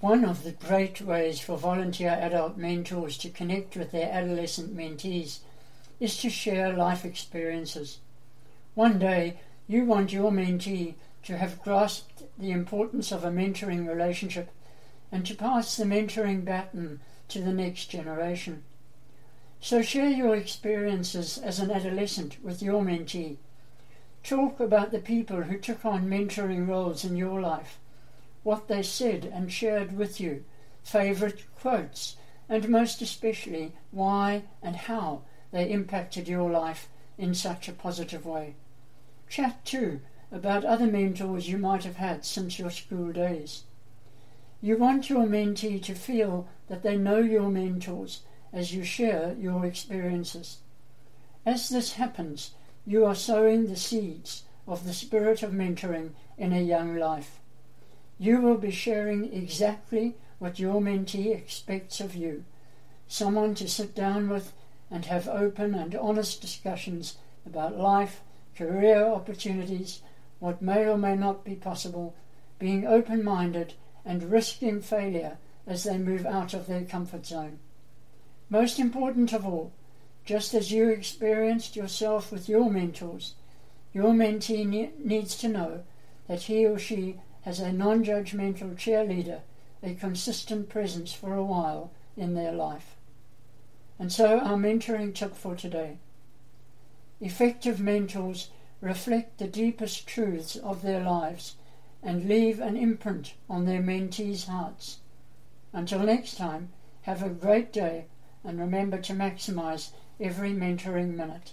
One of the great ways for volunteer adult mentors to connect with their adolescent mentees is to share life experiences. One day, you want your mentee to have grasped the importance of a mentoring relationship and to pass the mentoring baton to the next generation. So share your experiences as an adolescent with your mentee. Talk about the people who took on mentoring roles in your life, what they said and shared with you, favourite quotes, and most especially why and how they impacted your life in such a positive way. Chat too about other mentors you might have had since your school days. You want your mentee to feel that they know your mentors as you share your experiences. As this happens, you are sowing the seeds of the spirit of mentoring in a young life. You will be sharing exactly what your mentee expects of you someone to sit down with and have open and honest discussions about life, career opportunities, what may or may not be possible, being open minded and risking failure as they move out of their comfort zone. Most important of all, just as you experienced yourself with your mentors, your mentee ne- needs to know that he or she has a non judgmental cheerleader, a consistent presence for a while in their life. And so, our mentoring tip for today. Effective mentors reflect the deepest truths of their lives and leave an imprint on their mentees' hearts. Until next time, have a great day and remember to maximize every mentoring minute.